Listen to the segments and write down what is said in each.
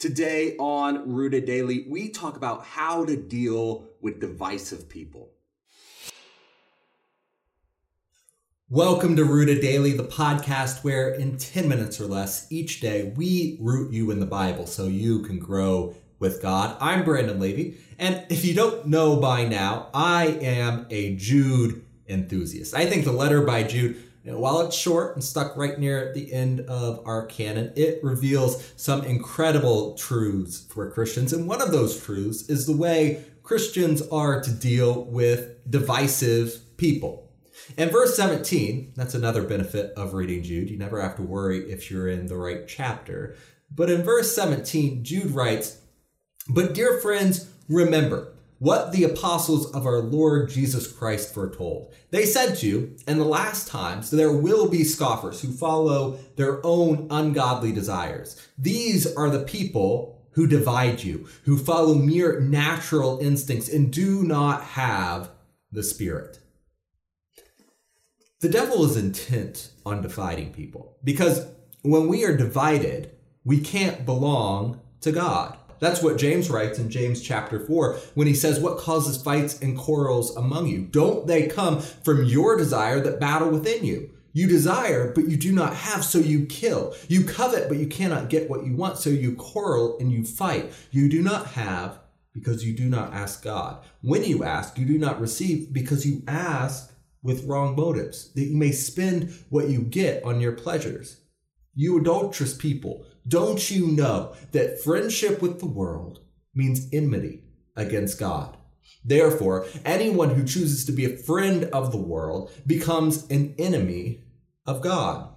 Today on Rooted Daily, we talk about how to deal with divisive people. Welcome to Rooted Daily, the podcast where in 10 minutes or less each day we root you in the Bible so you can grow with God. I'm Brandon Levy, and if you don't know by now, I am a Jude enthusiast. I think the letter by Jude you while it's short and stuck right near the end of our canon, it reveals some incredible truths for Christians. And one of those truths is the way Christians are to deal with divisive people. In verse 17, that's another benefit of reading Jude. You never have to worry if you're in the right chapter. But in verse 17, Jude writes, But dear friends, remember, what the apostles of our Lord Jesus Christ foretold. They said to you, in the last times there will be scoffers who follow their own ungodly desires. These are the people who divide you, who follow mere natural instincts and do not have the Spirit. The devil is intent on dividing people because when we are divided, we can't belong to God. That's what James writes in James chapter 4 when he says, What causes fights and quarrels among you? Don't they come from your desire that battle within you? You desire, but you do not have, so you kill. You covet, but you cannot get what you want, so you quarrel and you fight. You do not have because you do not ask God. When you ask, you do not receive because you ask with wrong motives, that you may spend what you get on your pleasures. You adulterous people, don't you know that friendship with the world means enmity against God? Therefore, anyone who chooses to be a friend of the world becomes an enemy of God.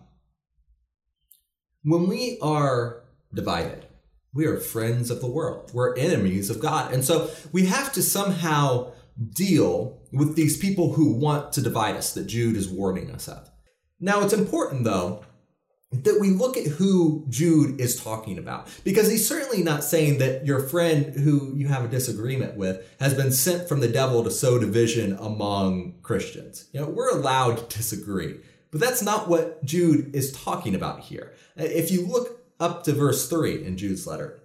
When we are divided, we are friends of the world. We're enemies of God. And so we have to somehow deal with these people who want to divide us that Jude is warning us of. Now, it's important, though, that we look at who Jude is talking about. Because he's certainly not saying that your friend who you have a disagreement with has been sent from the devil to sow division among Christians. You know, we're allowed to disagree. But that's not what Jude is talking about here. If you look up to verse 3 in Jude's letter,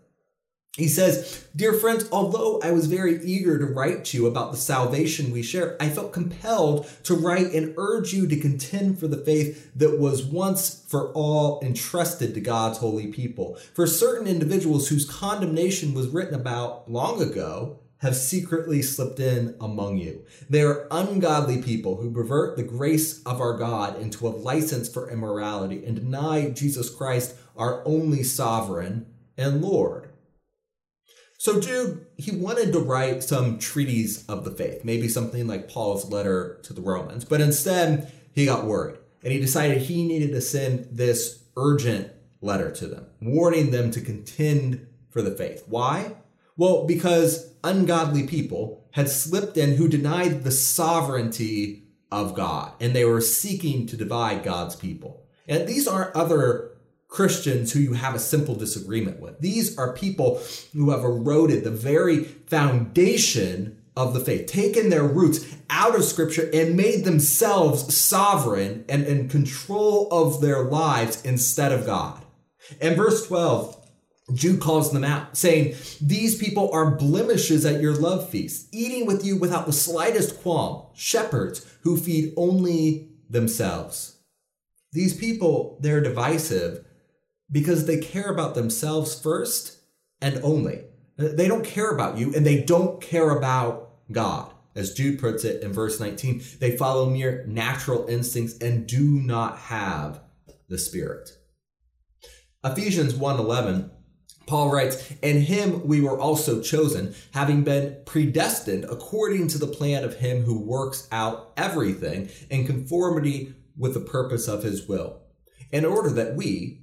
he says, Dear friends, although I was very eager to write to you about the salvation we share, I felt compelled to write and urge you to contend for the faith that was once for all entrusted to God's holy people. For certain individuals whose condemnation was written about long ago have secretly slipped in among you. They are ungodly people who pervert the grace of our God into a license for immorality and deny Jesus Christ, our only sovereign and Lord. So Jude, he wanted to write some treatise of the faith, maybe something like Paul's letter to the Romans, but instead he got worried and he decided he needed to send this urgent letter to them, warning them to contend for the faith. Why? Well, because ungodly people had slipped in who denied the sovereignty of God and they were seeking to divide God's people. And these aren't other Christians who you have a simple disagreement with. These are people who have eroded the very foundation of the faith, taken their roots out of scripture and made themselves sovereign and in control of their lives instead of God. In verse 12, Jude calls them out, saying, These people are blemishes at your love feast, eating with you without the slightest qualm, shepherds who feed only themselves. These people, they're divisive because they care about themselves first and only. They don't care about you and they don't care about God. As Jude puts it in verse 19, they follow mere natural instincts and do not have the Spirit. Ephesians 1:11 Paul writes, "In him we were also chosen, having been predestined according to the plan of him who works out everything in conformity with the purpose of his will, in order that we,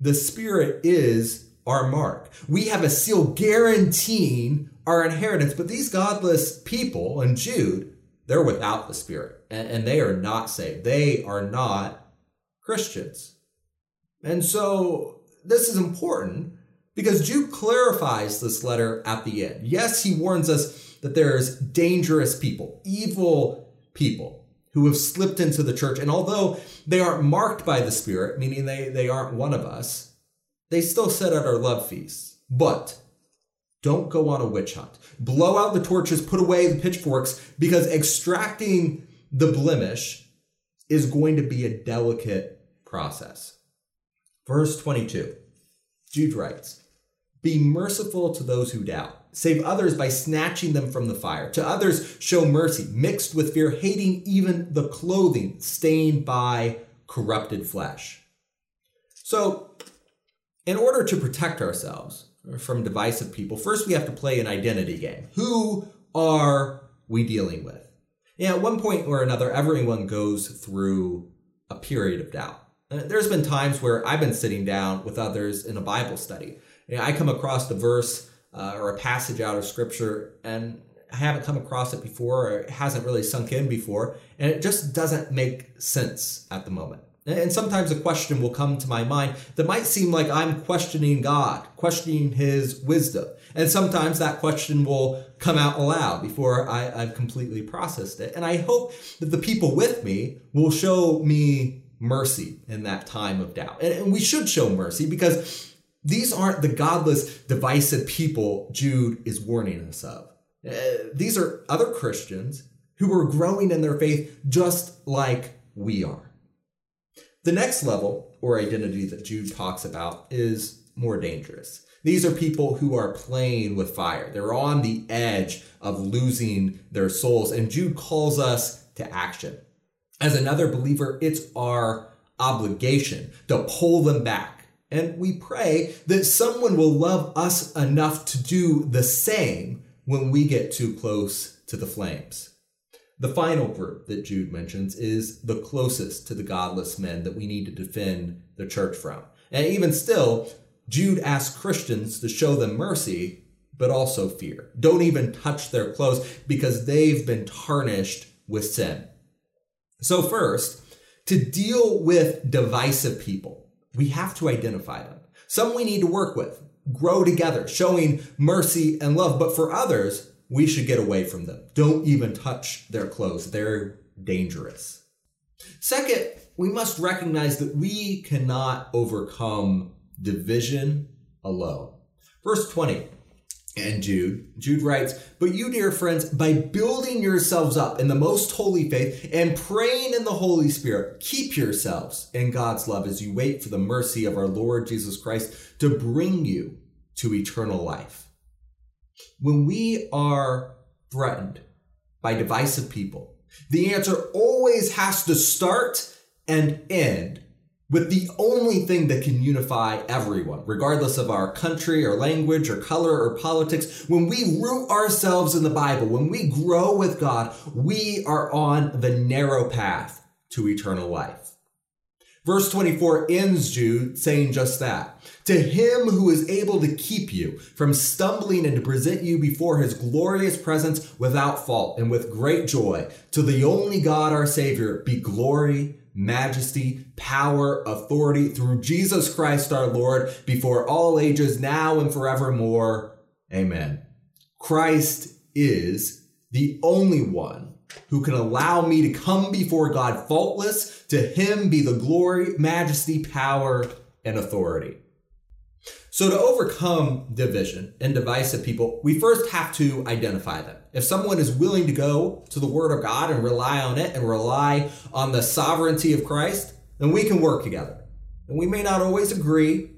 the Spirit is our mark. We have a seal guaranteeing our inheritance. But these godless people in Jude, they're without the Spirit and, and they are not saved. They are not Christians. And so this is important because Jude clarifies this letter at the end. Yes, he warns us that there's dangerous people, evil people who have slipped into the church. And although they aren't marked by the Spirit, meaning they, they aren't one of us, they still sit at our love feasts. But don't go on a witch hunt. Blow out the torches, put away the pitchforks, because extracting the blemish is going to be a delicate process. Verse 22, Jude writes, Be merciful to those who doubt. Save others by snatching them from the fire. To others, show mercy, mixed with fear, hating even the clothing stained by corrupted flesh. So, in order to protect ourselves from divisive people, first we have to play an identity game. Who are we dealing with? Yeah, at one point or another, everyone goes through a period of doubt. Uh, there's been times where I've been sitting down with others in a Bible study. I come across the verse uh, or a passage out of scripture and I haven't come across it before or it hasn't really sunk in before, and it just doesn't make sense at the moment. And sometimes a question will come to my mind that might seem like I'm questioning God, questioning His wisdom. And sometimes that question will come out aloud before I, have completely processed it. And I hope that the people with me will show me mercy in that time of doubt. And, and we should show mercy because these aren't the godless, divisive people Jude is warning us of. Uh, these are other Christians who are growing in their faith just like we are. The next level or identity that Jude talks about is more dangerous. These are people who are playing with fire. They're on the edge of losing their souls. And Jude calls us to action. As another believer, it's our obligation to pull them back. And we pray that someone will love us enough to do the same when we get too close to the flames. The final group that Jude mentions is the closest to the godless men that we need to defend the church from. And even still, Jude asks Christians to show them mercy, but also fear. Don't even touch their clothes because they've been tarnished with sin. So, first, to deal with divisive people, we have to identify them. Some we need to work with, grow together, showing mercy and love. But for others, we should get away from them. Don't even touch their clothes. They're dangerous. Second, we must recognize that we cannot overcome division alone. Verse 20 and Jude, Jude writes, But you, dear friends, by building yourselves up in the most holy faith and praying in the Holy Spirit, keep yourselves in God's love as you wait for the mercy of our Lord Jesus Christ to bring you to eternal life. When we are threatened by divisive people, the answer always has to start and end with the only thing that can unify everyone, regardless of our country or language or color or politics. When we root ourselves in the Bible, when we grow with God, we are on the narrow path to eternal life. Verse 24 ends Jude saying just that. To him who is able to keep you from stumbling and to present you before his glorious presence without fault and with great joy, to the only God our Savior be glory, majesty, power, authority through Jesus Christ our Lord before all ages, now and forevermore. Amen. Christ is the only one who can allow me to come before God faultless. To him be the glory, majesty, power, and authority. So, to overcome division and divisive people, we first have to identify them. If someone is willing to go to the Word of God and rely on it and rely on the sovereignty of Christ, then we can work together. And we may not always agree,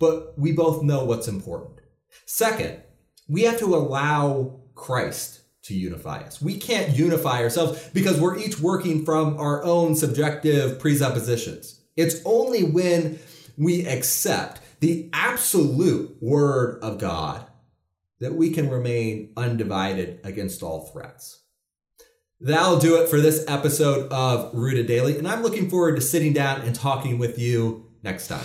but we both know what's important. Second, we have to allow Christ to unify us. We can't unify ourselves because we're each working from our own subjective presuppositions. It's only when we accept the absolute word of God that we can remain undivided against all threats. That'll do it for this episode of Rooted Daily, and I'm looking forward to sitting down and talking with you next time.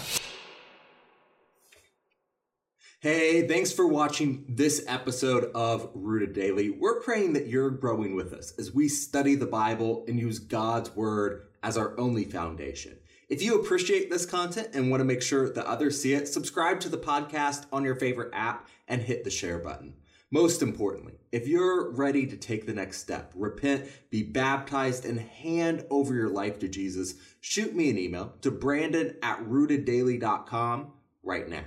Hey, thanks for watching this episode of Rooted Daily. We're praying that you're growing with us as we study the Bible and use God's Word as our only foundation. If you appreciate this content and want to make sure that others see it, subscribe to the podcast on your favorite app and hit the share button. Most importantly, if you're ready to take the next step, repent, be baptized, and hand over your life to Jesus, shoot me an email to brandon at rooteddaily.com right now.